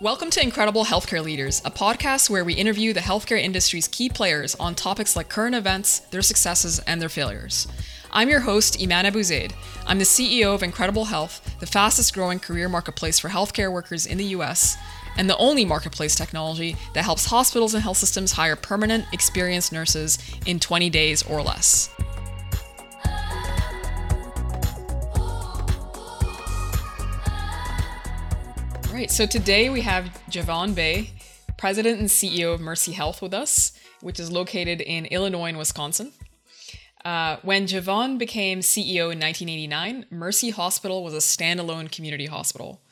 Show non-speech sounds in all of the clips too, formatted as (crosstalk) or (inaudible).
Welcome to Incredible Healthcare Leaders, a podcast where we interview the healthcare industry's key players on topics like current events, their successes, and their failures. I'm your host, Iman Abuzeid. I'm the CEO of Incredible Health, the fastest growing career marketplace for healthcare workers in the US, and the only marketplace technology that helps hospitals and health systems hire permanent, experienced nurses in 20 days or less. Right, so today we have Javon Bea, President and CEO of Mercy Health, with us, which is located in Illinois and Wisconsin. Uh, when Javon became CEO in 1989, Mercy Hospital was a standalone community hospital.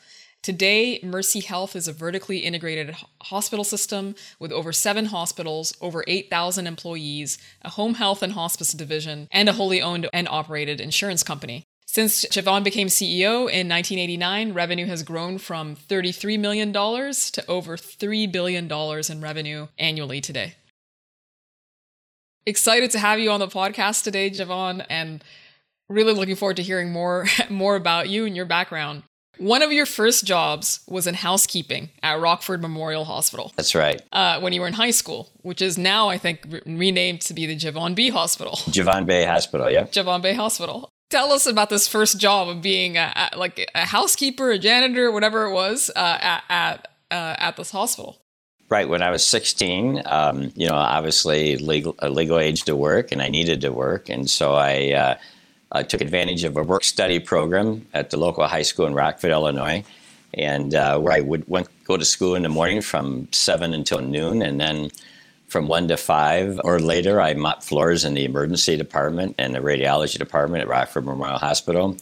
Today, Mercy Health is a vertically integrated hospital system with over seven hospitals, over 8,000 employees, a home health and hospice division, and a wholly owned and operated insurance company. Since Javon became CEO in 1989, revenue has grown from $33 million to over $3 billion in revenue annually today. Excited to have you on the podcast today, Javon, and really looking forward to hearing more, (laughs) more about you and your background. One of your first jobs was in housekeeping at Rockford Memorial Hospital. That's right. Uh, when you were in high school, which is now, I think, re- renamed to be the Javon Bea Hospital. Javon Bea Hospital, yeah. Javon Bea Hospital. Tell us about this first job of being a, a, like a housekeeper, a janitor, whatever it was, uh, at at, uh, at this hospital. Right when I was 16, um, you know, obviously legal legal age to work, and I needed to work, and so I, uh, I took advantage of a work study program at the local high school in Rockford, Illinois, and uh, where I would went, go to school in the morning from seven until noon, and then from one to five or later, I mopped floors in the emergency department and the radiology department at Rockford Memorial Hospital.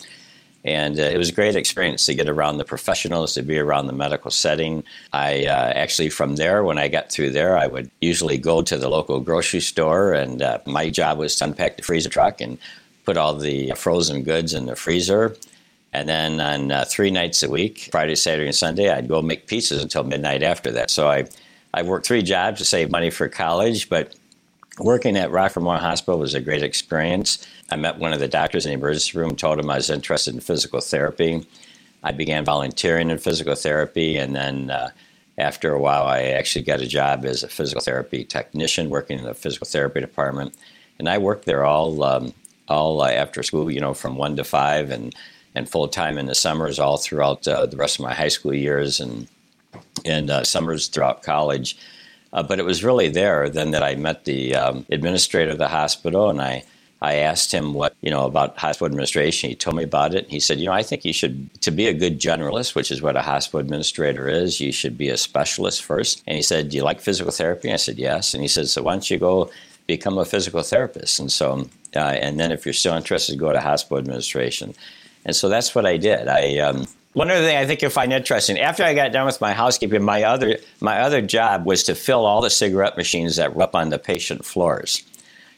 And uh, it was a great experience to get around the professionals, to be around the medical setting. I uh, actually, from there, when I got through there, I would usually go to the local grocery store, and uh, my job was to unpack the freezer truck and put all the frozen goods in the freezer. And then on uh, three nights a week, Friday, Saturday, and Sunday, I'd go make pizzas until midnight after that. So I I worked three jobs to save money for college, but working at Memorial Hospital was a great experience. I met one of the doctors in the emergency room, told him I was interested in physical therapy. I began volunteering in physical therapy, and then uh, after a while, I actually got a job as a physical therapy technician working in the physical therapy department. And I worked there all um, all uh, after school, you know, from one to five, and and full time in the summers, all throughout uh, the rest of my high school years, and and uh, summers throughout college. Uh, but it was really there then that I met the um, administrator of the hospital, and I I asked him what you know about hospital administration. He told me about it. He said, you know, I think you should to be a good generalist, which is what a hospital administrator is. You should be a specialist first. And he said, do you like physical therapy? I said, yes. And he said, so why don't you go become a physical therapist? And so, uh, and then if you're still interested, go to hospital administration. And so that's what I did. I um, one other thing I think you'll find interesting. After I got done with my housekeeping, my other my other job was to fill all the cigarette machines that were up on the patient floors.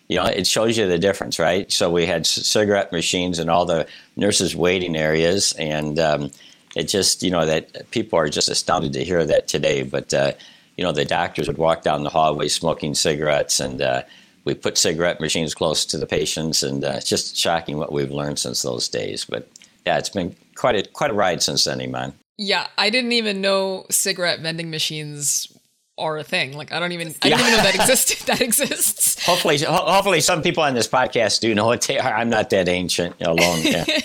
You know, it shows you the difference, right? So we had cigarette machines in all the nurses' waiting areas, and um, it just you know that people are just astounded to hear that today. But uh, you know, the doctors would walk down the hallway smoking cigarettes, and uh, we put cigarette machines close to the patients, and uh, it's just shocking what we've learned since those days. But yeah, it's been quite a quite a ride since then, Iman. Yeah, I didn't even know cigarette vending machines are a thing. Like I don't even I didn't even know that (laughs) existed. That exists. Hopefully, hopefully, some people on this podcast do know what. I'm not that ancient alone. Yeah. (laughs)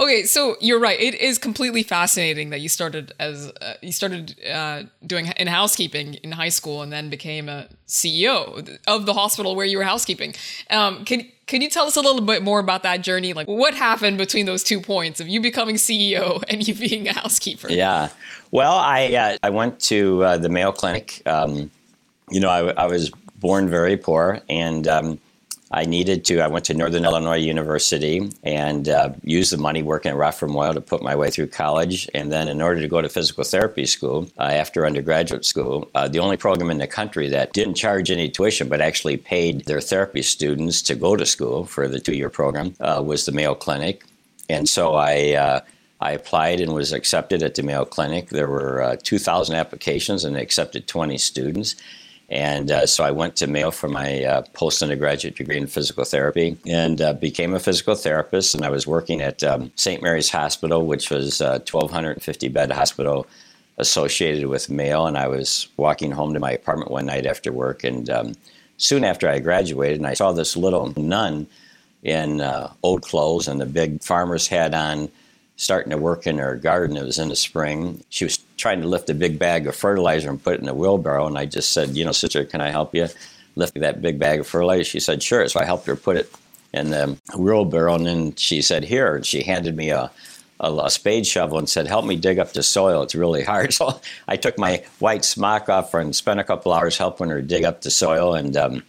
Okay, so you're right. It is completely fascinating that you started as uh, you started uh, doing in housekeeping in high school and then became a CEO of the hospital where you were housekeeping. Um, can can you tell us a little bit more about that journey? Like, what happened between those two points of you becoming CEO (laughs) and you being a housekeeper? Yeah, well, I uh, I went to uh, the Mayo Clinic. Um, you know, I, I, was born very poor and. Um, I needed to. I went to Northern Illinois University and uh, used the money working at Rockford Memorial to put my way through college. And then, in order to go to physical therapy school uh, after undergraduate school, uh, the only program in the country that didn't charge any tuition but actually paid their therapy students to go to school for the two-year program uh, was the Mayo Clinic. And so I. Uh, I applied and was accepted at the Mayo Clinic. There were uh, 2,000 applications and they accepted 20 students. And uh, so I went to Mayo for my uh, post undergraduate degree in physical therapy and uh, became a physical therapist. And I was working at um, St. Mary's Hospital, which was a 1,250 bed hospital associated with Mayo, and I was walking home to my apartment one night after work, and um, soon after I graduated, and I saw this little nun in uh, old clothes and a big farmer's hat on, starting to work in her garden. It was in the spring. She was trying to lift a big bag of fertilizer and put it in a wheelbarrow, and I just said, "You know, sister, can I help you lift that big bag of fertilizer?" She said, "Sure." So I helped her put it in the wheelbarrow, and then she said, "Here," and she handed me a a, a, spade shovel and said, "Help me dig up the soil. It's really hard." (laughs) So I took my white smock off and spent a couple hours helping her dig up the soil, and um,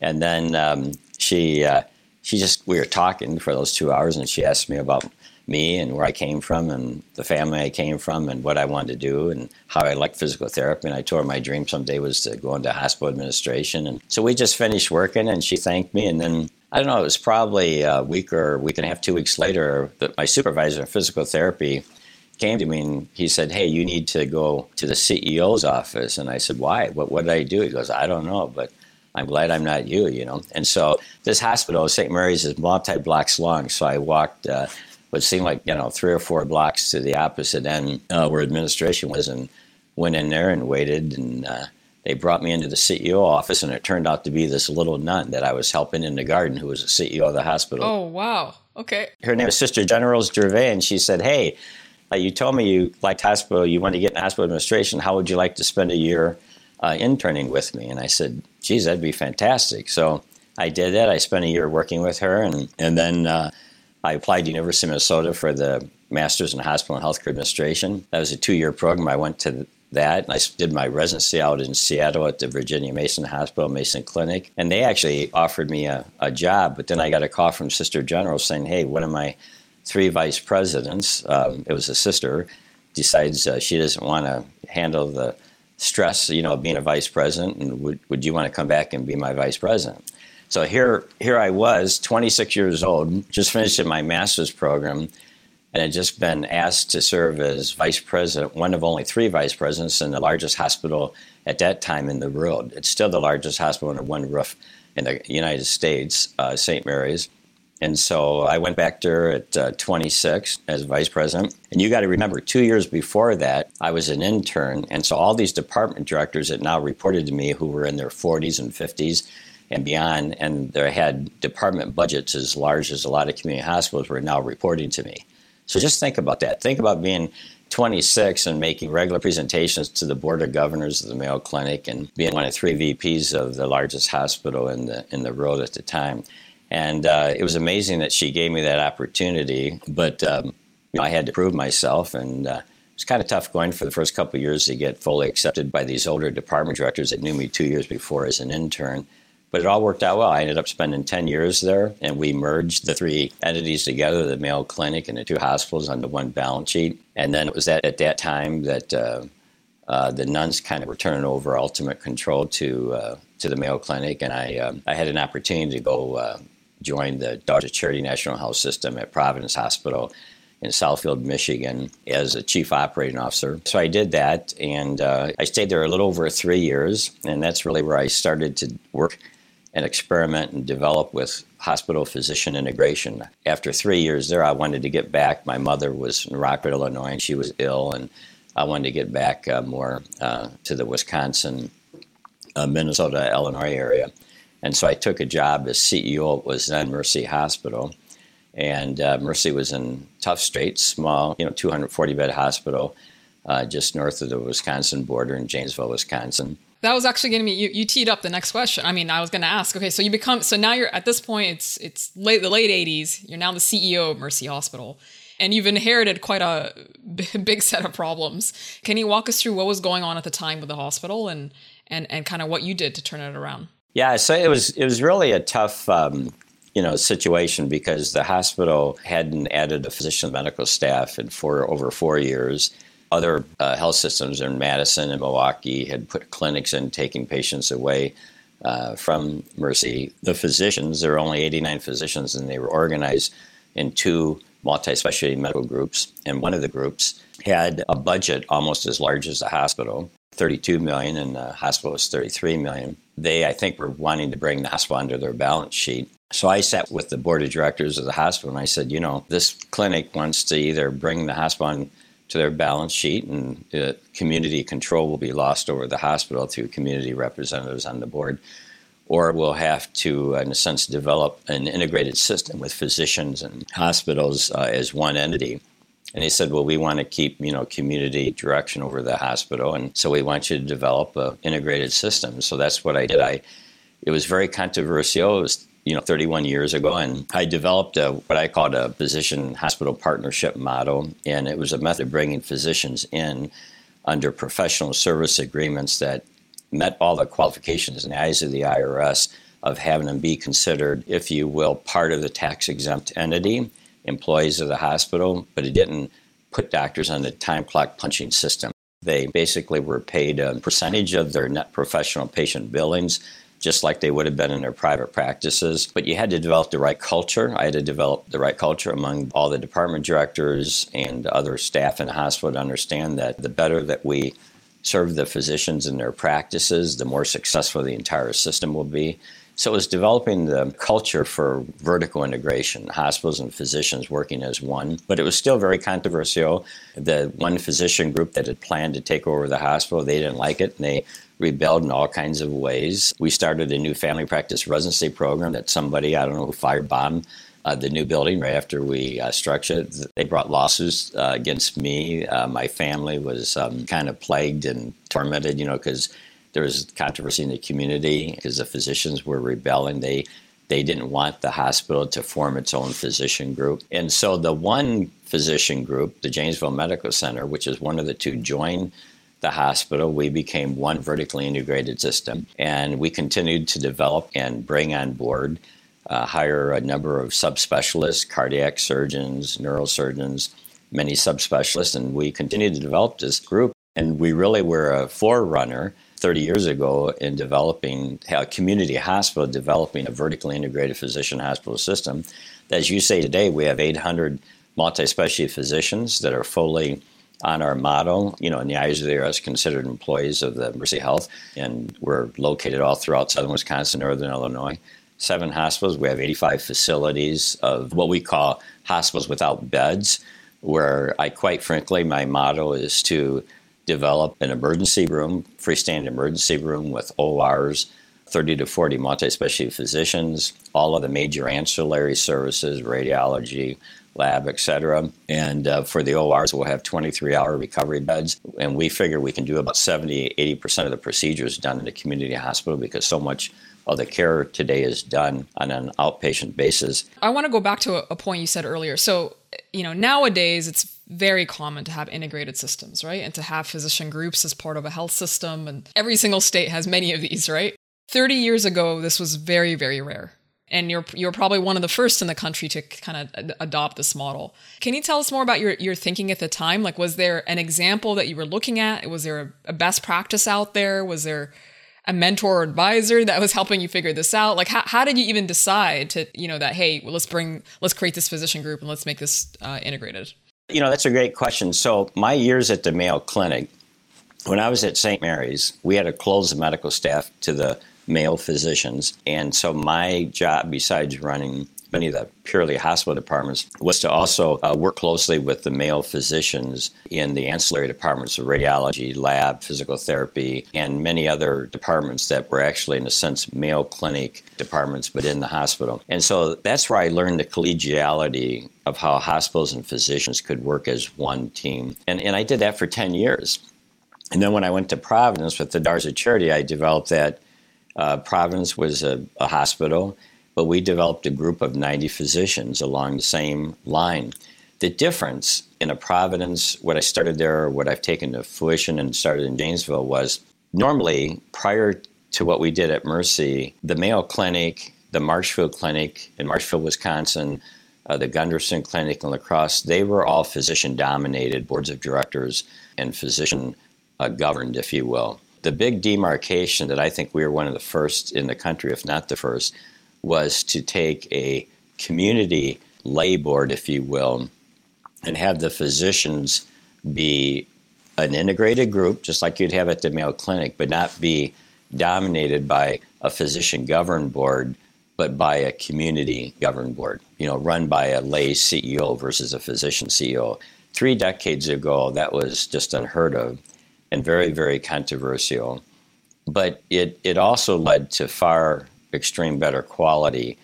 and then um, she uh, she just we were talking for those two hours, and she asked me about me and where I came from and the family I came from and what I wanted to do and how I liked physical therapy. And I told her my dream someday was to go into hospital administration. And so we just finished working, and she thanked me, and then I don't know, it was probably a week or week and a half, two weeks later, that my supervisor in physical therapy came to me and he said, Hey, you need to go to the CEO's office. And I said, Why? What, what did I do? He goes, I don't know, but I'm glad I'm not you, you know. And so this hospital, St. Mary's, is multi blocks long. So I walked uh, what seemed like, you know, three or four blocks to the opposite end uh, where administration was and went in there and waited. And uh, they brought me into the CEO office, and it turned out to be this little nun that I was helping in the garden who was the CEO of the hospital. Oh, wow. Okay. Her name is Sister Generose Gervais, and she said, Hey, uh, you told me you liked hospital, you wanted to get in hospital administration. How would you like to spend a year uh, interning with me? And I said, Geez, that'd be fantastic. So I did that. I spent a year working with her, and, and then uh, I applied to University of Minnesota for the Master's in Hospital and Healthcare Administration. That was a two year program. I went to that. and I did my residency out in Seattle at the Virginia Mason Hospital, Mason Clinic. And they actually offered me a, a job, but then I got a call from Sister Generose saying, hey, one of my three vice presidents, um, it was a sister, decides uh, she doesn't want to handle the stress, you know, being a vice president, and would, would you want to come back and be my vice president? So here, here I was, 26 years old, just finished my master's program, and had just been asked to serve as vice president, one of only three vice presidents in the largest hospital at that time in the world. It's still the largest hospital under one roof in the United States, uh, St. Mary's. And so I went back there at uh, 26 as vice president. And you got to remember, two years before that, I was an intern. And so all these department directors that now reported to me who were in their 40s and 50s and beyond, and they had department budgets as large as a lot of community hospitals were now reporting to me. So just think about that. Think about being 26 and making regular presentations to the board of governors of the Mayo Clinic and being one of three VPs of the largest hospital in the in the world at the time. And uh, it was amazing that she gave me that opportunity, but um, you know, I had to prove myself, and uh, it was kind of tough going for the first couple years to get fully accepted by these older department directors that knew me two years before as an intern. But it all worked out well. I ended up spending 10 years there, and we merged the three entities together the Mayo Clinic and the two hospitals onto one balance sheet. And then it was at, at that time that uh, uh, the nuns kind of were turning over ultimate control to, uh, to the Mayo Clinic, and I, um, I had an opportunity to go uh, join the Daughters Charity National Health System at Providence Hospital in Southfield, Michigan, as a chief operating officer. So I did that, and uh, I stayed there a little over three years, and that's really where I started to work and experiment and develop with hospital physician integration. After three years there, I wanted to get back. My mother was in Rockford, Illinois, and she was ill, and I wanted to get back uh, more uh, to the Wisconsin, uh, Minnesota, Illinois area. And so I took a job as CEO. It was then Mercy Hospital. And uh, Mercy was in tough straits, small, you know, 240 bed hospital uh, just north of the Wisconsin border in Janesville, Wisconsin that was actually going to be you, you teed up the next question. I mean i was going to ask okay so you become so now you're at this point it's it's late the late 80s you're now the ceo of mercy hospital and you've inherited quite a (laughs) big set of problems. Can you walk us through what was going on at the time with the hospital and and and kind of what you did to turn it around? Yeah so it was it was really a tough um, you know situation because the hospital hadn't added a physician medical staff in for over four years other uh, health systems in Madison and Milwaukee had put clinics in, taking patients away uh, from Mercy. The physicians, there were only 89 physicians, and they were organized in two multi-specialty medical groups. And one of the groups had a budget almost as large as the hospital, 32 million, and the hospital was 33 million. They, I think, were wanting to bring the hospital under their balance sheet. So I sat with the board of directors of the hospital and I said, you know, this clinic wants to either bring the hospital to their balance sheet, and uh, community control will be lost over the hospital through community representatives on the board. Or we'll have to, in a sense, develop an integrated system with physicians and hospitals uh, as one entity. And he said, "Well, we want to keep, you know, community direction over the hospital, and so we want you to develop an integrated system." So that's what I did. I, it was very controversial. It was you know 31 years ago and i developed a, what i called a physician hospital partnership model and it was a method of bringing physicians in under professional service agreements that met all the qualifications in the eyes of the irs of having them be considered if you will part of the tax exempt entity employees of the hospital but it didn't put doctors on the time clock punching system. They basically were paid a percentage of their net professional patient billings just like they would have been in their private practices. But you had to develop the right culture. I had to develop the right culture among all the department directors and other staff in the hospital to understand that the better that we serve the physicians in their practices, the more successful the entire system will be. So it was developing the culture for vertical integration, hospitals and physicians working as one. But it was still very controversial. The one physician group that had planned to take over the hospital, they didn't like it, and they rebelled in all kinds of ways. We started a new family practice residency program that somebody, I don't know, who firebombed uh, the new building right after we uh, structured it. They brought lawsuits uh, against me. Uh, my family was um, kind of plagued and tormented, you know, because there was controversy in the community because the physicians were rebelling. They they didn't want the hospital to form its own physician group. And so the one physician group, the Janesville Medical Center, which is one of the two, joined the hospital. We became one vertically integrated system, and we continued to develop and bring on board, uh, hire a number of subspecialists, cardiac surgeons, neurosurgeons, many subspecialists, and we continued to develop this group. And we really were a forerunner 30 years ago in developing a community hospital, developing a vertically integrated physician hospital system. As you say today, we have 800 multi specialty physicians that are fully on our model. You know, in the eyes of the IRS, considered employees of the Mercy Health, and we're located all throughout southern Wisconsin, northern Illinois. Seven hospitals. We have 85 facilities of what we call hospitals without beds, where I quite frankly, my motto is to develop an emergency room, freestanding emergency room with ORs, 30 to 40 multi specialty physicians, all of the major ancillary services, radiology, lab, et cetera. And uh, for the ORs, we'll have 23 hour recovery beds. And we figure we can do about 70, 80% of the procedures done in a community hospital because so much of the care today is done on an outpatient basis. I want to go back to a point you said earlier. So, you know, nowadays it's very common to have integrated systems, right? And to have physician groups as part of a health system. And every single state has many of these, right? 30 years ago, this was very, very rare. And you're you're probably one of the first in the country to kind of adopt this model. Can you tell us more about your, your thinking at the time? Like, was there an example that you were looking at? Was there a, a best practice out there? Was there a mentor or advisor that was helping you figure this out? Like, how, how did you even decide to, you know, that, hey, well, let's bring, let's create this physician group and let's make this uh, integrated? You know, that's a great question. So, my years at the Mayo Clinic, when I was at St. Mary's, we had to close the medical staff to the Mayo physicians. And so, my job, besides running many of the purely hospital departments was to also uh, work closely with the Mayo physicians in the ancillary departments of radiology, lab, physical therapy, and many other departments that were actually, in a sense, Mayo clinic departments, but in the hospital. And so that's where I learned the collegiality of how hospitals and physicians could work as one team. And, and I did that for 10 years. And then when I went to Providence with the Daughters Charity, I developed that. Uh, Providence was a, a hospital but we developed a group of 90 physicians along the same line. The difference in a Providence, what I started there, what I've taken to fruition and started in Janesville was normally prior to what we did at Mercy, the Mayo Clinic, the Marshfield Clinic in Marshfield, Wisconsin, uh, the Gundersen Clinic in La Crosse, they were all physician dominated boards of directors and physician uh, governed, if you will. The big demarcation that I think we were one of the first in the country, if not the first, was to take a community lay board, if you will, and have the physicians be an integrated group, just like you'd have at the Mayo Clinic, but not be dominated by a physician governed board, but by a community governed board, you know, run by a lay CEO versus a physician CEO three decades ago, that was just unheard of and very, very controversial. But it, it also led to far extreme better quality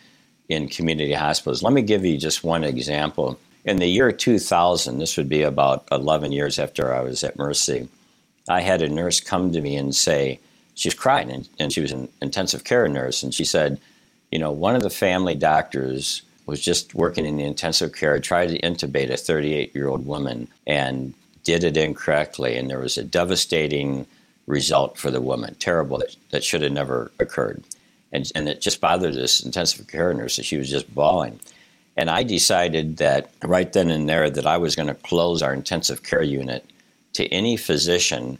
in community hospitals. Let me give you just one example. In the year 2000, this would be about 11 years after I was at Mercy, I had a nurse come to me and say, she was crying, and, and she was an intensive care nurse, and she said, you know, one of the family doctors was just working in the intensive care, tried to intubate a 38 year old woman and did it incorrectly, and there was a devastating result for the woman, terrible, that, that should have never occurred. And, and it just bothered this intensive care nurse that she was just bawling. And I decided that right then and there that I was going to close our intensive care unit to any physician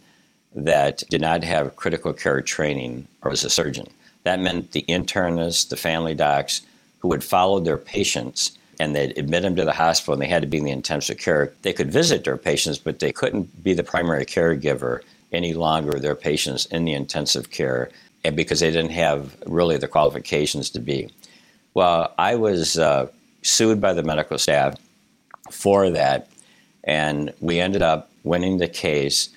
that did not have critical care training or was a surgeon. That meant the internists, the family docs who had followed their patients and they'd admit them to the hospital and they had to be in the intensive care. They could visit their patients, but they couldn't be the primary caregiver any longer their patients in the intensive care and because they didn't have really the qualifications to be. Well, I was uh, sued by the medical staff for that, and we ended up winning the case.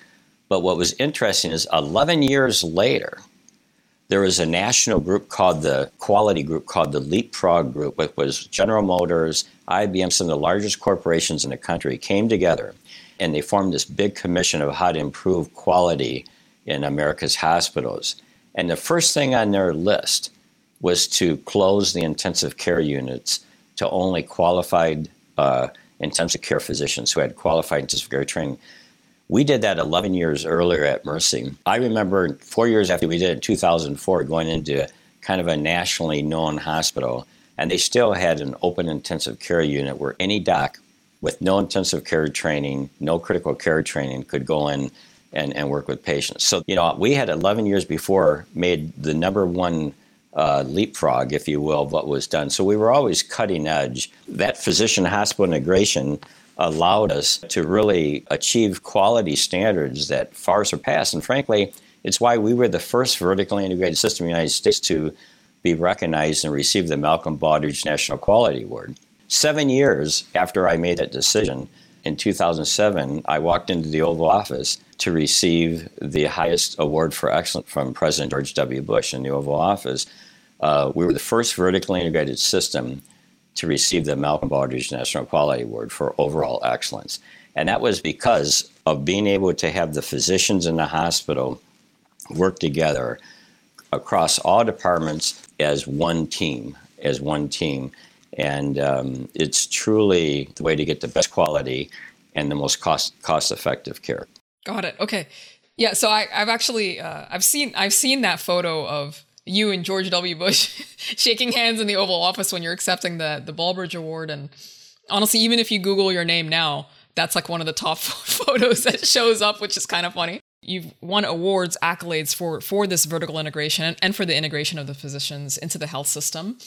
But what was interesting is 11 years later, there was a national group called the Quality Group, called the Leapfrog Group, which was General Motors, IBM, some of the largest corporations in the country, came together and they formed this big commission of how to improve quality in America's hospitals. And the first thing on their list was to close the intensive care units to only qualified uh, intensive care physicians who had qualified intensive care training. We did that 11 years earlier at Mercy. I remember four years after we did it in 2004, going into kind of a nationally known hospital, and they still had an open intensive care unit where any doc with no intensive care training, no critical care training could go in and, and work with patients. So, you know, we had 11 years before made the number one uh, leapfrog, if you will, of what was done. So we were always cutting edge. That physician hospital integration allowed us to really achieve quality standards that far surpass. And frankly, it's why we were the first vertically integrated system in the United States to be recognized and receive the Malcolm Baldrige National Quality Award. Seven years after I made that decision, in 2007, I walked into the Oval Office to receive the highest award for excellence from President George W. Bush in the Oval Office. Uh, we were the first vertically integrated system to receive the Malcolm Baldrige National Quality Award for overall excellence. And that was because of being able to have the physicians in the hospital work together across all departments as one team, as one team. And um, it's truly the way to get the best quality and the most cost cost effective care. Got it. Okay. Yeah. So I, have actually uh, I've seen I've seen that photo of you and George W. Bush (laughs) shaking hands in the Oval Office when you're accepting the the Baldrige Award. And honestly, even if you Google your name now, that's like one of the top (laughs) photos that shows up, which is kind of funny. You've won awards, accolades for for this vertical integration and for the integration of the physicians into the health system.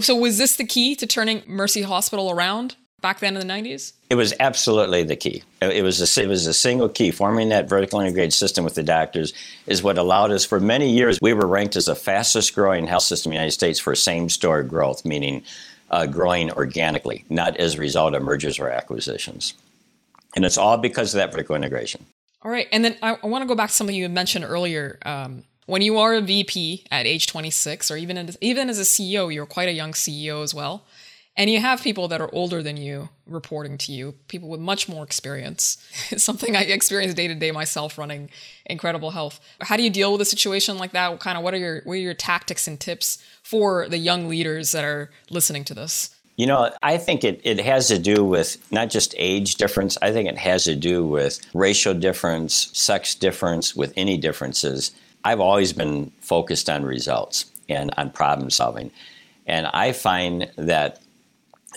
So was this the key to turning Mercy Hospital around? Back then in the 90s? It was absolutely the key. It was a, it was a single key. Forming that vertical integrated system with the doctors is what allowed us, for many years, we were ranked as the fastest growing health system in the United States for same store growth, meaning uh, growing organically, not as a result of mergers or acquisitions. And it's all because of that vertical integration. All right. And then I, I want to go back to something you mentioned earlier. Um, when you are a VP at age 26, or even as, even as a CEO, you're quite a young CEO as well. And you have people that are older than you reporting to you, people with much more experience. (laughs) It's something I experience day to day myself running Incredible Health. How do you deal with a situation like that? What kind of what are your what are your tactics and tips for the young leaders that are listening to this? You know, I think it, it has to do with not just age difference, I think it has to do with racial difference, sex difference, with any differences. I've always been focused on results and on problem solving. And I find that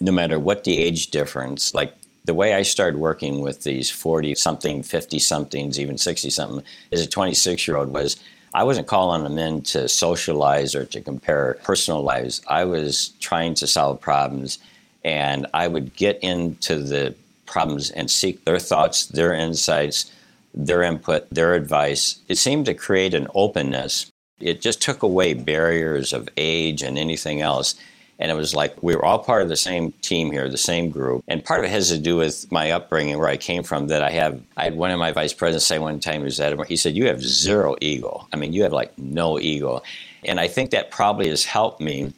no matter what the age difference, like the way I started working with these 40 something, 50 somethings, even 60 something as a 26 year old was I wasn't calling them in to socialize or to compare personal lives. I was trying to solve problems and I would get into the problems and seek their thoughts, their insights, their input, their advice. It seemed to create an openness. It just took away barriers of age and anything else And it was like we were all part of the same team here, the same group. And part of it has to do with my upbringing, where I came from. That I have, I had one of my vice presidents say one time, he was at he said, "You have zero ego. I mean, you have like no ego." And I think that probably has helped me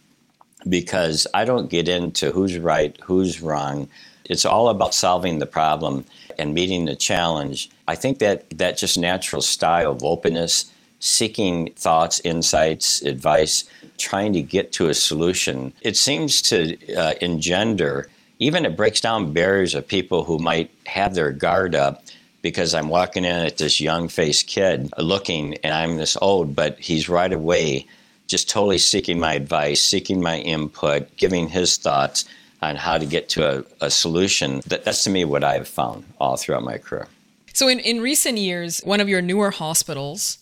because I don't get into who's right, who's wrong. It's all about solving the problem and meeting the challenge. I think that that just natural style of openness, seeking thoughts, insights, advice, trying to get to a solution, it seems to uh, engender, even it breaks down barriers of people who might have their guard up because I'm walking in at this young faced kid looking and I'm this old, but he's right away just totally seeking my advice, seeking my input, giving his thoughts on how to get to a, a solution. That, that's to me what I've found all throughout my career. So, in, in recent years, one of your newer hospitals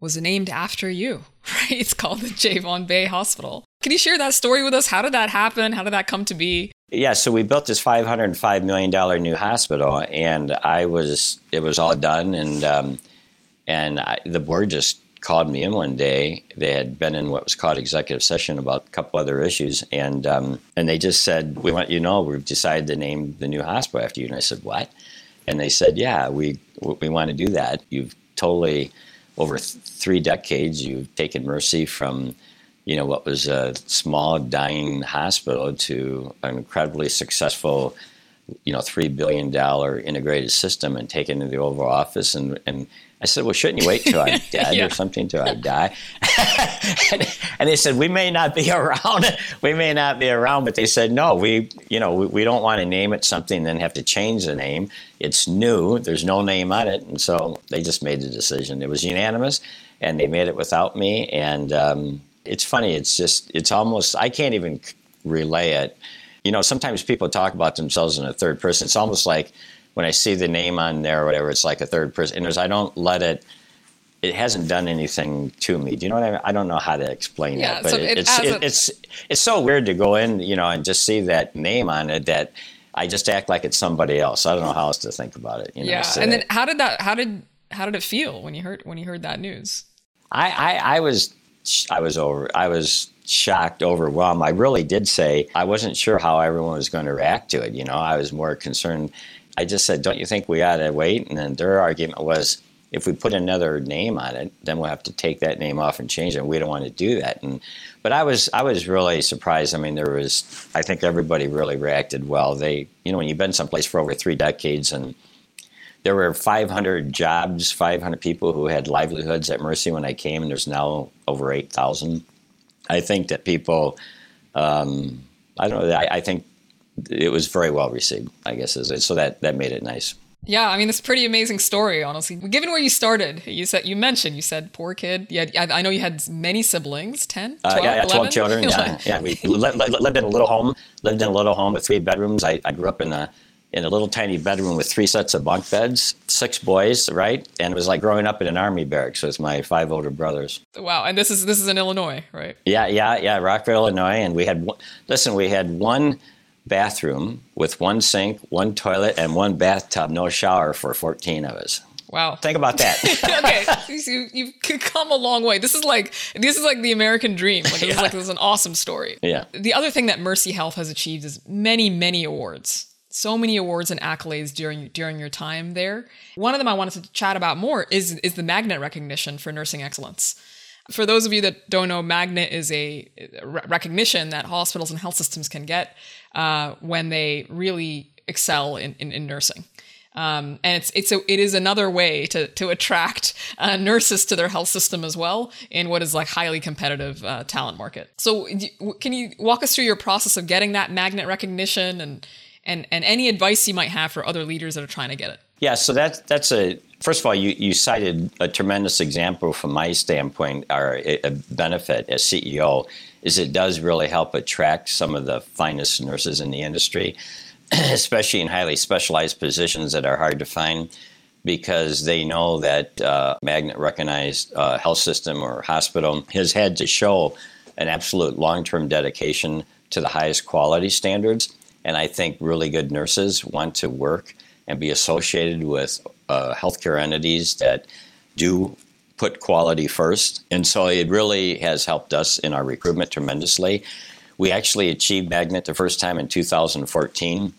was named after you, (laughs) right? It's called the Javon Bea Hospital. Can you share that story with us? How did that happen? How did that come to be? Yeah, so we built this $505 million new hospital, and I was, it was all done, and, um, and I, the board just called me in one day. They had been in what was called executive session about a couple other issues, and um, and they just said, "We want you to know we've decided to name the new hospital after you." And I said, "What?" And they said, "Yeah, we we want to do that. You've totally over th- three decades you've taken Mercy from." You know what was a small dying hospital to an incredibly successful, you know, three billion dollar integrated system, and taken to the Oval Office and and I said, well, shouldn't you wait till I'm (laughs) dead yeah. or something till I die? (laughs) and, and, they said, we may not be (laughs) around. we may not be around, but they said, no, we, you know, we, we don't want to name it something and then have to change the name. It's new. There's no name on it. And so they just made the decision. It was unanimous and they made it without me. And um, it's funny. It's just, it's almost, I can't even relay it. You know, sometimes people talk about themselves in a third person. It's almost like, when I see the name on there or whatever, it's like a third person. And I don't let it. It hasn't done anything to me. Do you know what I mean? I don't know how to explain yeah, it, but so it, it's it, it's it's so weird to go in, you know, and just see that name on it that I just act like it's somebody else. I don't know how else to think about it. You know, yeah, so and then how did that? How did how did it feel when you heard when you heard that news? I, I, I was I was over I was shocked, overwhelmed. I really did say I wasn't sure how everyone was going to react to it. You know, I was more concerned I just said, don't you think we ought to wait? And then their argument was, if we put another name on it, then we'll have to take that name off and change it. We don't want to do that. And but I was I was really surprised. I mean, there was I think everybody really reacted well. They you know when you've been someplace for over three decades and there were 500 jobs, 500 people who had livelihoods at Mercy when I came, and there's now over 8,000. I think that people, um, I don't know, I, I think it was very well received, I guess. Is it. So that that made it nice. Yeah, I mean, it's a pretty amazing story, honestly. Given where you started, you said you mentioned you said poor kid. Yeah, I know you had many siblings, 10, 12, uh, yeah, yeah, 11? 12 children. yeah, (laughs) yeah. We lived, lived in a little home. Lived in a little home with three bedrooms. I, I grew up in a in a little tiny bedroom with three sets of bunk beds, six boys, right? And it was like growing up in an army barracks. So it's my five older brothers. Wow, and this is this is in Illinois, right? Yeah, yeah, yeah, Rockville, Illinois, and we had listen, we had one bathroom with one sink, one toilet, and one bathtub, no shower for 14 of us. Wow. Think about that. (laughs) okay. You, you've come a long way. This is like this is like the American dream. Like this yeah. is like this is an awesome story. Yeah. The other thing that Mercy Health has achieved is many, many awards. So many awards and accolades during during your time there. One of them I wanted to chat about more is is the magnet recognition for nursing excellence. For those of you that don't know, magnet is a recognition that hospitals and health systems can get uh, when they really excel in, in, in nursing. Um, and it's it's a, it is another way to to attract uh, nurses to their health system as well in what is like highly competitive uh, talent market. So can you walk us through your process of getting that magnet recognition and and and any advice you might have for other leaders that are trying to get it? Yeah, so that's that's a first of all you you cited a tremendous example from my standpoint or a benefit as CEO is it does really help attract some of the finest nurses in the industry, (clears throat) especially in highly specialized positions that are hard to find because they know that uh, magnet recognized uh, health system or hospital has had to show an absolute long-term dedication to the highest quality standards. And i think really good nurses want to work and be associated with uh, healthcare entities that do put quality first. And so it really has helped us in our recruitment tremendously. We actually achieved Magnet the first time in 2014.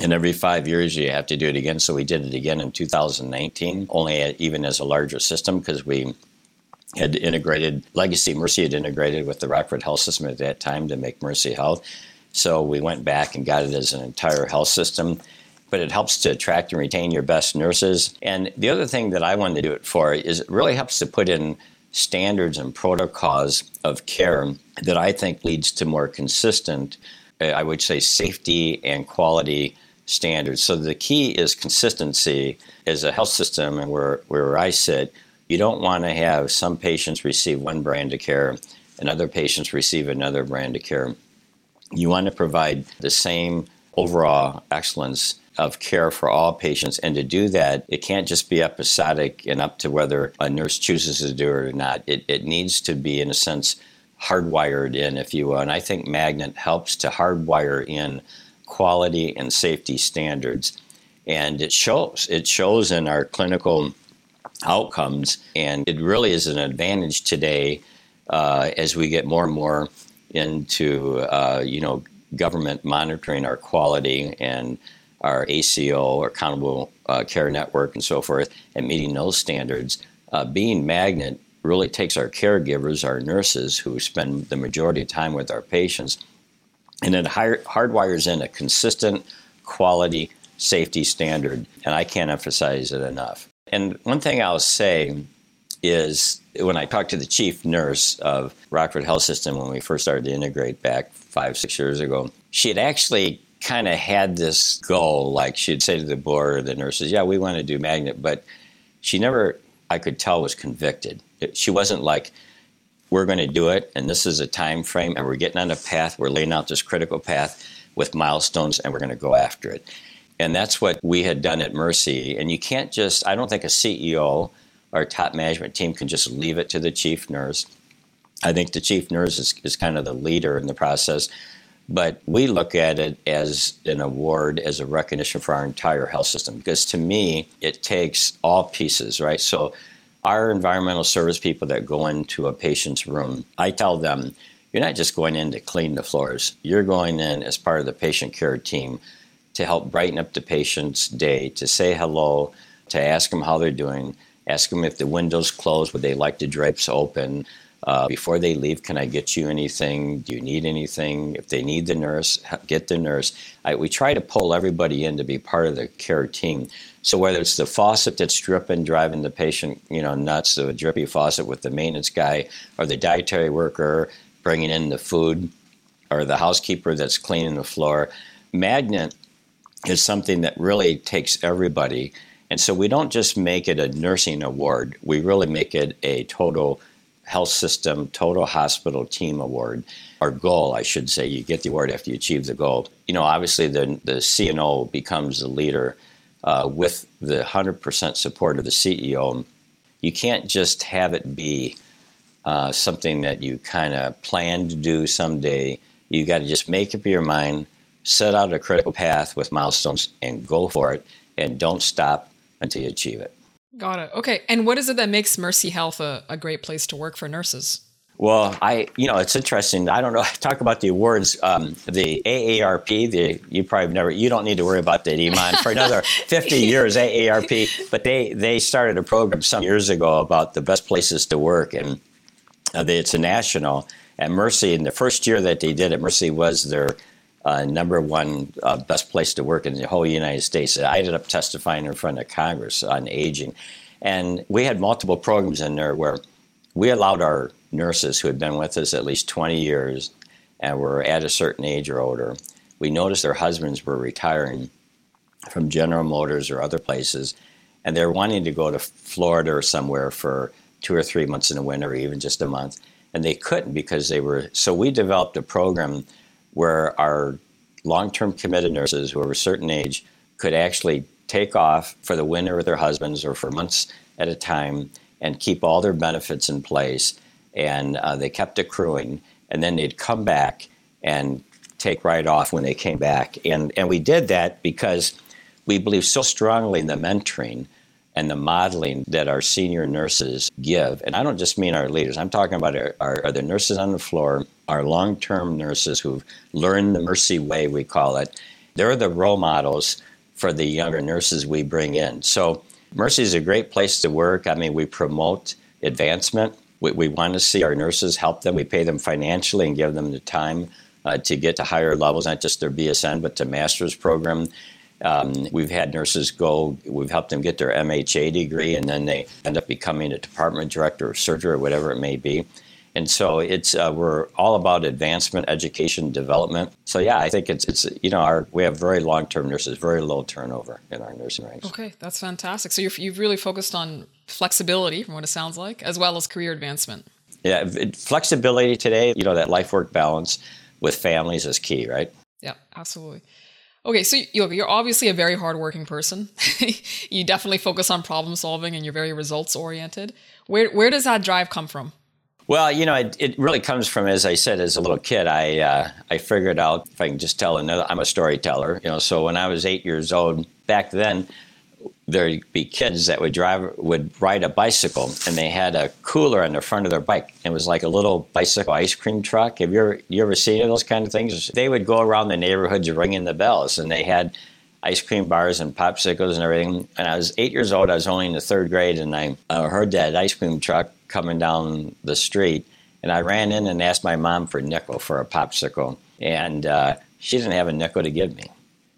And every five years, you have to do it again. So we did it again in 2019, only even as a larger system because we had integrated Legacy Mercy had integrated with the Rockford Health System at that time to make Mercy Health. So we went back and got it as an entire health system. But it helps to attract and retain your best nurses. And the other thing that I wanted to do it for is it really helps to put in standards and protocols of care that I think leads to more consistent, uh, I would say, safety and quality standards. So the key is consistency as a health system and where, where I sit. You don't want to have some patients receive one brand of care and other patients receive another brand of care. You want to provide the same overall excellence of care for all patients. And to do that, it can't just be episodic and up to whether a nurse chooses to do it or not. It, it needs to be, in a sense, hardwired in, if you will. And I think Magnet helps to hardwire in quality and safety standards. And it shows. It shows in our clinical outcomes. And it really is an advantage today uh, as we get more and more into, uh, you know, government monitoring our quality and our ACO accountable uh, care network and so forth and meeting those standards. Uh, being magnet really takes our caregivers, our nurses who spend the majority of time with our patients, and it hardwires in a consistent quality safety standard. And I can't emphasize it enough. And one thing I'll say is when I talked to the chief nurse of Rockford Health System when we first started to integrate back five, six years ago, she had actually kind of had this goal. Like she'd say to the board or the nurses, "Yeah, we want to do magnet," but she never, I could tell, was convicted. She wasn't like, "We're going to do it, and this is a time frame, and we're getting on a path. We're laying out this critical path with milestones, and we're going to go after it." And that's what we had done at Mercy. And you can't just, I don't think a CEO or top management team can just leave it to the chief nurse. I think the chief nurse is, is kind of the leader in the process. But we look at it as an award, as a recognition for our entire health system. Because to me, it takes all pieces, right? So, our environmental service people that go into a patient's room, I tell them, you're not just going in to clean the floors, you're going in as part of the patient care team to help brighten up the patient's day, to say hello, to ask them how they're doing, ask them if the window's closed, would they like the drapes open, uh, before they leave, can I get you anything? Do you need anything? If they need the nurse, get the nurse. I, we try to pull everybody in to be part of the care team. So whether it's the faucet that's dripping, driving the patient, you know, nuts, the drippy faucet with the maintenance guy, or the dietary worker bringing in the food, or the housekeeper that's cleaning the floor, magnet is something that really takes everybody. And so we don't just make it a nursing award; we really make it a total health system total hospital team award or goal i should say. You get the award after you achieve the goal. You know obviously the, the cno becomes the leader uh, with the 100% support of the ceo you can't just have it be uh, something that you kind of plan to do someday. You got to just make up your mind set out a critical path with milestones and go for it and don't stop until you achieve it Got it. Okay. And what is it that makes Mercy Health a, a great place to work for nurses? Well, I, you know, it's interesting. I don't know. I (laughs) Talk about the awards. Um, the AARP. The you probably never. You don't need to worry about that, Iman, for another (laughs) 50 years. AARP. But they they started a program some years ago about the best places to work, and uh, they, it's a national. And Mercy, in the first year that they did it, Mercy was their uh, number one uh, best place to work in the whole United States. I ended up testifying in front of Congress on aging. And we had multiple programs in there where we allowed our nurses who had been with us at least 20 years and were at a certain age or older, we noticed their husbands were retiring from General Motors or other places, and they're wanting to go to Florida or somewhere for two or three months in the winter, or even just a month, and they couldn't because they were. So we developed a program where our long term committed nurses who are a certain age could actually take off for the winter with their husbands or for months at a time and keep all their benefits in place. And uh, they kept accruing. And then they'd come back and take right off when they came back. And, and we did that because we believe so strongly in the mentoring and the modeling that our senior nurses give. And I don't just mean our leaders, I'm talking about our, our, the nurses on the floor, our long term nurses who've learned the Mercy way, we call it. They're the role models for the younger nurses we bring in. So, Mercy is a great place to work. I mean, we promote advancement. We, we want to see our nurses help them. We pay them financially and give them the time uh, to get to higher levels, not just their BSN, but to master's program. Um, we've had nurses go, we've helped them get their MHA degree, and then they end up becoming a department director of surgery or whatever it may be. And so it's uh, we're all about advancement, education, development. So yeah, I think it's it's you know our we have very long term nurses, very low turnover in our nursing ranks. Okay, that's fantastic. So you've you've really focused on flexibility, from what it sounds like, as well as career advancement. Yeah, flexibility today. You know that life work balance with families is key, right? Yeah, absolutely. Okay, so you're obviously a very hardworking person. (laughs) you definitely focus on problem solving and you're very results oriented. Where, where does that drive come from? Well, you know, it, it really comes from, as I said, as a little kid, I uh, I figured out if I can just tell another. I'm a storyteller, you know. So when I was eight years old, back then, there'd be kids that would drive would ride a bicycle and they had a cooler on the front of their bike. It was like a little bicycle ice cream truck. Have you ever you ever seen those kind of things? They would go around the neighborhoods ringing the bells and they had ice cream bars and popsicles and everything. And i was eight years old i was only in the third grade and i uh, heard that ice cream truck coming down the street and i ran in and asked my mom for a nickel for a popsicle. And uh, she didn't have a nickel to give me.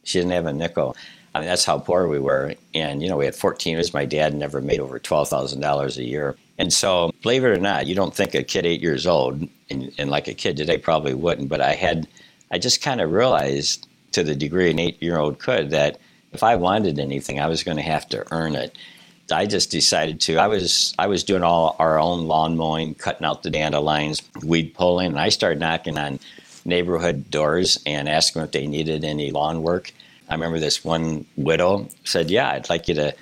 She didn't have a nickel I mean, that's how poor we were. And, you know, we had 14 years. My dad never made over $12,000 a year. And so, believe it or not, you don't think a kid eight years old, and, and like a kid today probably wouldn't, but I had, I just kind of realized to the degree an eight year old could that if I wanted anything, I was going to have to earn it. I just decided to. I was I was doing all our own lawn mowing, cutting out the dandelions, weed pulling, and I started knocking on neighborhood doors and asking if they needed any lawn work. I remember this one widow said, "Yeah, I'd like you to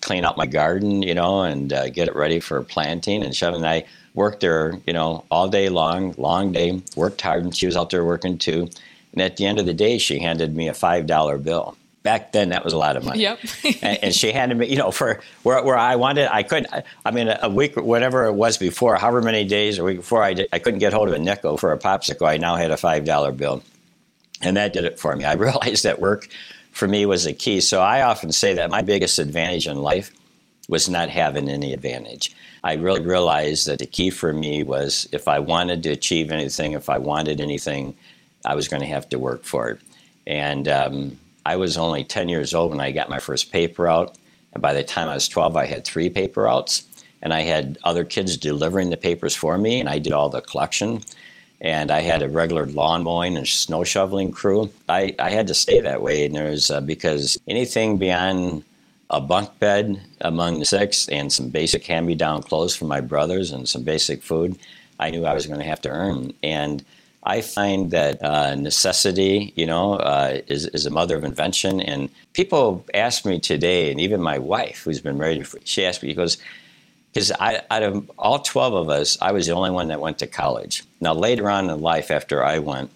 clean out my garden, you know, and uh, get it ready for planting." And Chevin and I worked there, you know, all day long, long day, worked hard, and she was out there working too. And at the end of the day, she handed me a five dollar bill. Back then, that was a lot of money. Yep. and, and, she handed me, you know, for where, where I wanted, I couldn't. I mean, a week, whatever it was before, however many days or week before, I did, I couldn't get hold of a nickel for a popsicle. I now had a five dollar bill. And that did it for me. I (laughs) realized that work for me was a key. So I often say that my biggest advantage in life was not having any advantage. I really realized that the key for me was if I wanted to achieve anything, if I wanted anything, I was going to have to work for it. And um, I was only 10 years old when I got my first paper out. And by the time I was 12, I had three paper outs. And I had other kids delivering the papers for me, and I did all the collection and I had a regular lawn mowing and snow shoveling crew. I, I had to stay that way, and there was uh, because anything beyond a bunk bed among the six and some basic hand-me-down clothes for my brothers and some basic food, I knew I was going to have to earn. And I find that uh, necessity, you know, uh, is, is a mother of invention. And people ask me today, and even my wife, who's been married, she asked me, he goes, because out of all 12 of us, I was the only one that went to college. Now, later on in life, after I went,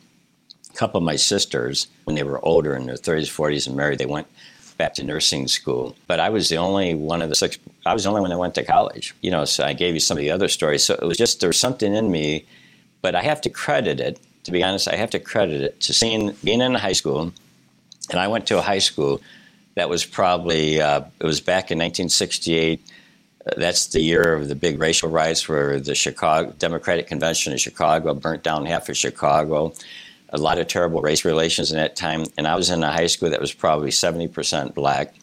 a couple of my sisters, when they were older in their 30s, 40s, and married, they went back to nursing school. But I was the only one of the six, I was the only one that went to college. You know, so I gave you some of the other stories. So it was just, there was something in me, but I have to credit it, to be honest, I have to credit it to seeing, being in high school, and I went to a high school that was probably, uh, it was back in 1968 that's the year of the big racial riots where the Chicago Democratic Convention in Chicago burnt down half of Chicago. A lot of terrible race relations in that time. And I was in a high school that was probably 70% black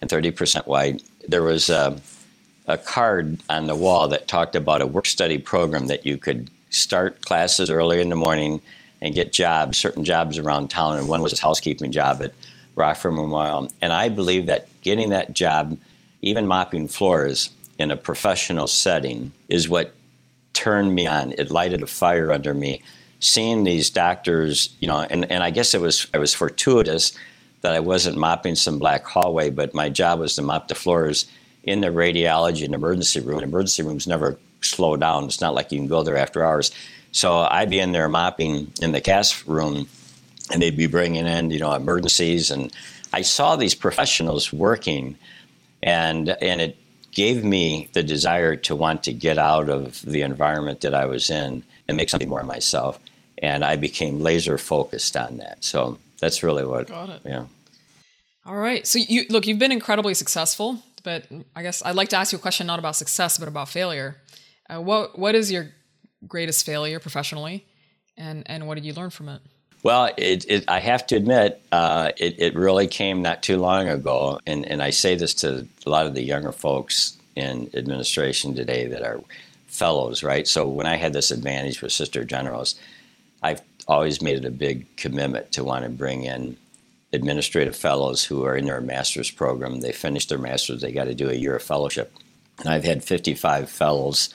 and 30% white. There was a, a card on the wall that talked about a work study program that you could start classes early in the morning and get jobs, certain jobs around town. And one was a housekeeping job at Rockford Memorial. And I believe that getting that job, even mopping floors, in a professional setting is what turned me on. It lighted a fire under me. Seeing these doctors, you know, and, and I guess it was I was fortuitous that I wasn't mopping some black hallway, but my job was to mop the floors in the radiology and emergency room. Emergency rooms never slow down. It's not like you can go there after hours. So I'd be in there mopping in the cast room, and they'd be bringing in, you know, emergencies. And I saw these professionals working, and and it gave me the desire to want to get out of the environment that I was in and make something more of myself. And I became laser focused on that. So that's really what. Got it. Yeah. All right. So you look, you've been incredibly successful, but I guess I'd like to ask you a question not about success, but about failure. Uh, what what is your greatest failure professionally, and and what did you learn from it? Well, it, it, I have to admit, uh, it, it really came not too long ago, and, and I say this to a lot of the younger folks in administration today that are fellows, right? So when I had this advantage with Sister Generose, I've always made it a big commitment to want to bring in administrative fellows who are in their master's program. They finish their master's, they got to do a year of fellowship. And I've had 55 fellows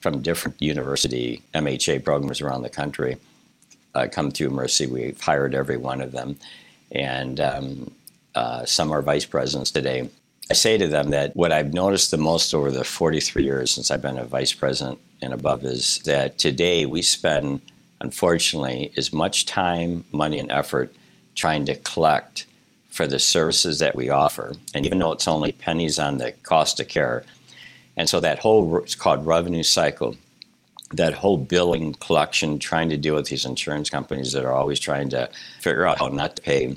from different university MHA programs around the country uh, come through Mercy. We've hired every one of them, and um, uh, some are vice presidents today. I say to them that what I've noticed the most over the 43 years since I've been a vice president and above is that today we spend, unfortunately, as much time, money, and effort trying to collect for the services that we offer. And even though it's only pennies on the cost of care, and so that whole, it's called revenue cycle that whole billing collection, trying to deal with these insurance companies that are always trying to figure out how not to pay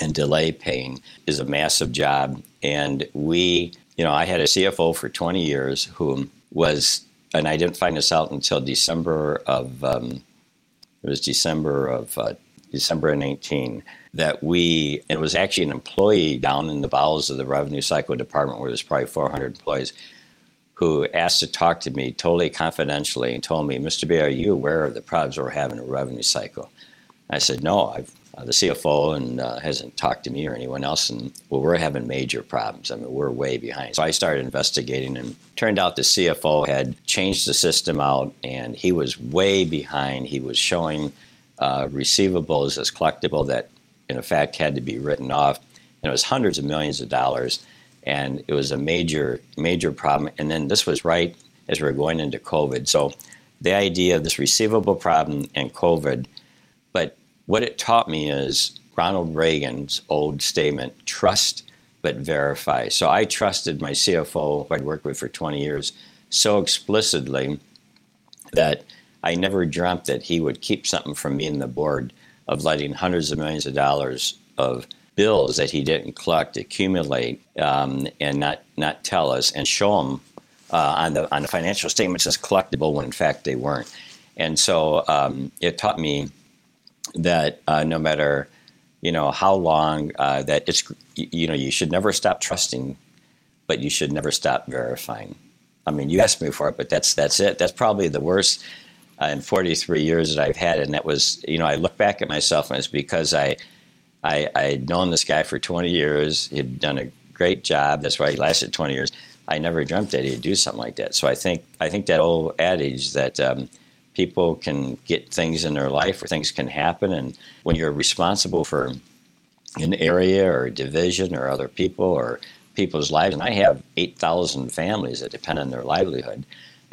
and delay paying is a massive job. And we, you know, I had a CFO for 20 years who was, and I didn't find this out until December of, um, it was December of uh, December of 19 that we, it was actually an employee down in the bowels of the revenue cycle department where there's probably 400 employees who asked to talk to me totally confidentially and told me, Mr. Bea, are you aware of the problems we're having in revenue cycle? I said, no, I've, uh, the CFO and uh, hasn't talked to me or anyone else, and well, we're having major problems. I mean, we're way behind. So I started investigating, and turned out the CFO had changed the system out, and he was way behind. He was showing uh, receivables as collectible that, in fact, had to be written off, and it was hundreds of millions of dollars and it was a major major problem. And then this was right as we were going into COVID. So the idea of this receivable problem and COVID, but what it taught me is Ronald Reagan's old statement: trust but verify. So I trusted my CFO, who I'd worked with for 20 years, so explicitly that I never dreamt that he would keep something from me and the board of letting hundreds of millions of dollars of bills that he didn't collect accumulate um, and not not tell us and show them uh, on the on the financial statements as collectible when in fact they weren't. And so um, it taught me that uh, no matter you know how long uh, that it's you know you should never stop trusting, but you should never stop verifying. I mean, you asked me for it, but that's that's it. That's probably the worst uh, in 43 years that I've had, and that was you know I look back at myself and it's because I I, I'd known this guy for 20 years. He'd done a great job. That's why he lasted 20 years. I never dreamt that he'd do something like that. So I think I think that old adage that um, people can get things in their life or things can happen, and when you're responsible for an area or a division or other people or people's lives, and I have 8,000 families that depend on their livelihood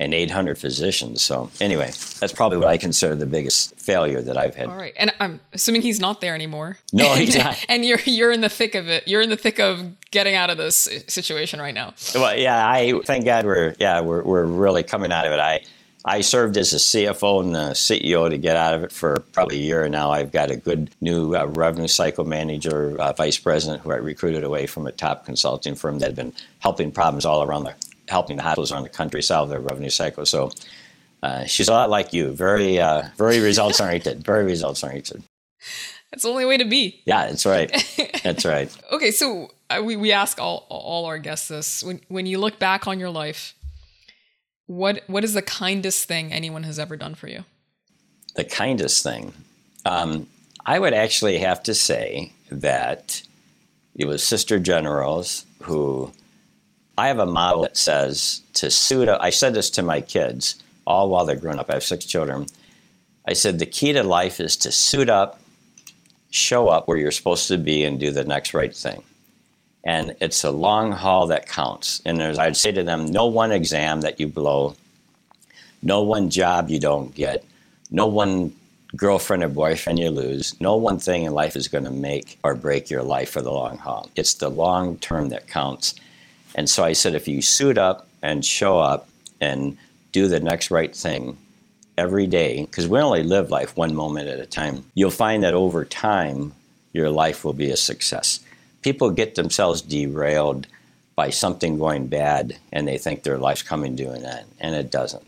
and 800 physicians. So anyway, that's probably what I consider the biggest failure that I've had. All right, and I'm assuming he's not there anymore. No, he's (laughs) not. and you're you're in the thick of it. You're in the thick of getting out of this situation right now. Well, yeah, I thank God we're yeah we're we're really coming out of it. I. I served as a CFO and the CEO to get out of it for probably a year And now. I've got a good new uh, revenue cycle manager, uh, vice president, who I recruited away from a top consulting firm that had been helping problems all around the helping the hospitals around the country solve their revenue cycle. So uh, she's a lot like you, very, uh, very results oriented, (laughs) very results oriented. That's the only way to be. Yeah, that's right. (laughs) That's right. okay, so uh, we, we ask all all our guests this: when when you look back on your life, what what is the kindest thing anyone has ever done for you? The kindest thing, um, I would actually have to say that it was Sister Generose who I have a model that says to suit up. I said this to my kids all while they're growing up. I have six children. I said the key to life is to suit up, show up where you're supposed to be, and do the next right thing. And it's a long haul that counts. And I'd say to them, no one exam that you blow, no one job you don't get, no one girlfriend or boyfriend you lose, no one thing in life is going to make or break your life for the long haul. It's the long term that counts. And so I said, if you suit up and show up and do the next right thing every day, because we only live life one moment at a time, you'll find that over time, your life will be a success. People get themselves derailed by something going bad and they think their life's coming to an end, and it doesn't,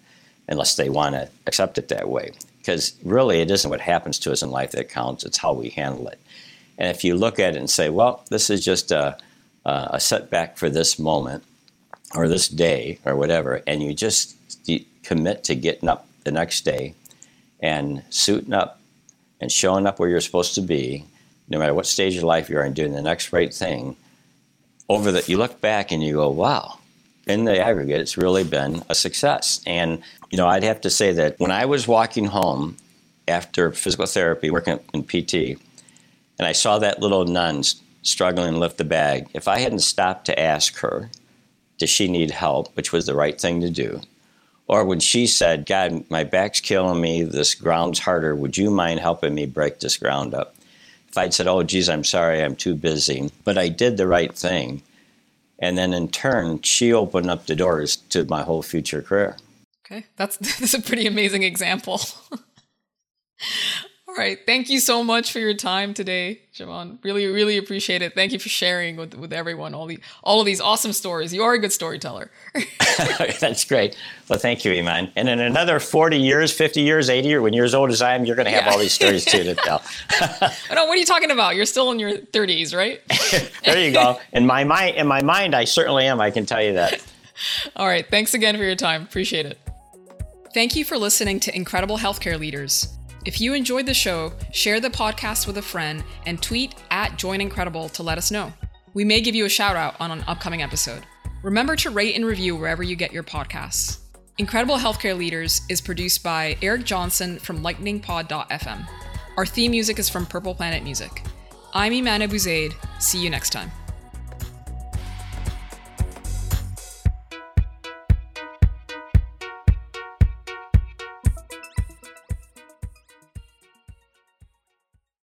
unless they want to accept it that way. Because really, it isn't what happens to us in life that counts, it's how we handle it. And if you look at it and say, well, this is just a, Uh, a setback for this moment or this day or whatever, and you just commit to getting up the next day and suiting up and showing up where you're supposed to be, no matter what stage of life you're in, doing the next right thing, over that you look back and you go, wow, in the aggregate, it's really been a success. And, you know, I'd have to say that when I was walking home after physical therapy, working in PT, and I saw that little nun struggling to lift the bag, if I hadn't stopped to ask her, does she need help, which was the right thing to do, or when she said, God, my back's killing me, this ground's harder, would you mind helping me break this ground up? If I'd said, oh, geez, I'm sorry, I'm too busy, but I did the right thing. And then in turn, she opened up the doors to my whole future career. Okay, that's, (laughs) that's a pretty amazing example. (laughs) All right. Thank you so much for your time today, Javon. Really, really appreciate it. Thank you for sharing with, with everyone all the all of these awesome stories. You are a good storyteller. (laughs) (laughs) That's great. Well, thank you, Iman. And in another 40 years, 50 years, 80 years, when you're as old as I am, you're going to have yeah. all these stories too to tell. (laughs) no, what are you talking about? You're still in your 30s, right? there you go. In my mind, in my mind, I certainly am. I can tell you that. All right. Thanks again for your time. Appreciate it. Thank you for listening to Incredible Healthcare Leaders. If you enjoyed the show, share the podcast with a friend and tweet at Join Incredible to let us know. We may give you a shout out on an upcoming episode. Remember to rate and review wherever you get your podcasts. Incredible Healthcare Leaders is produced by Eric Johnson from lightningpod.fm. Our theme music is from Purple Planet Music. I'm Iman Abuzeid. See you next time.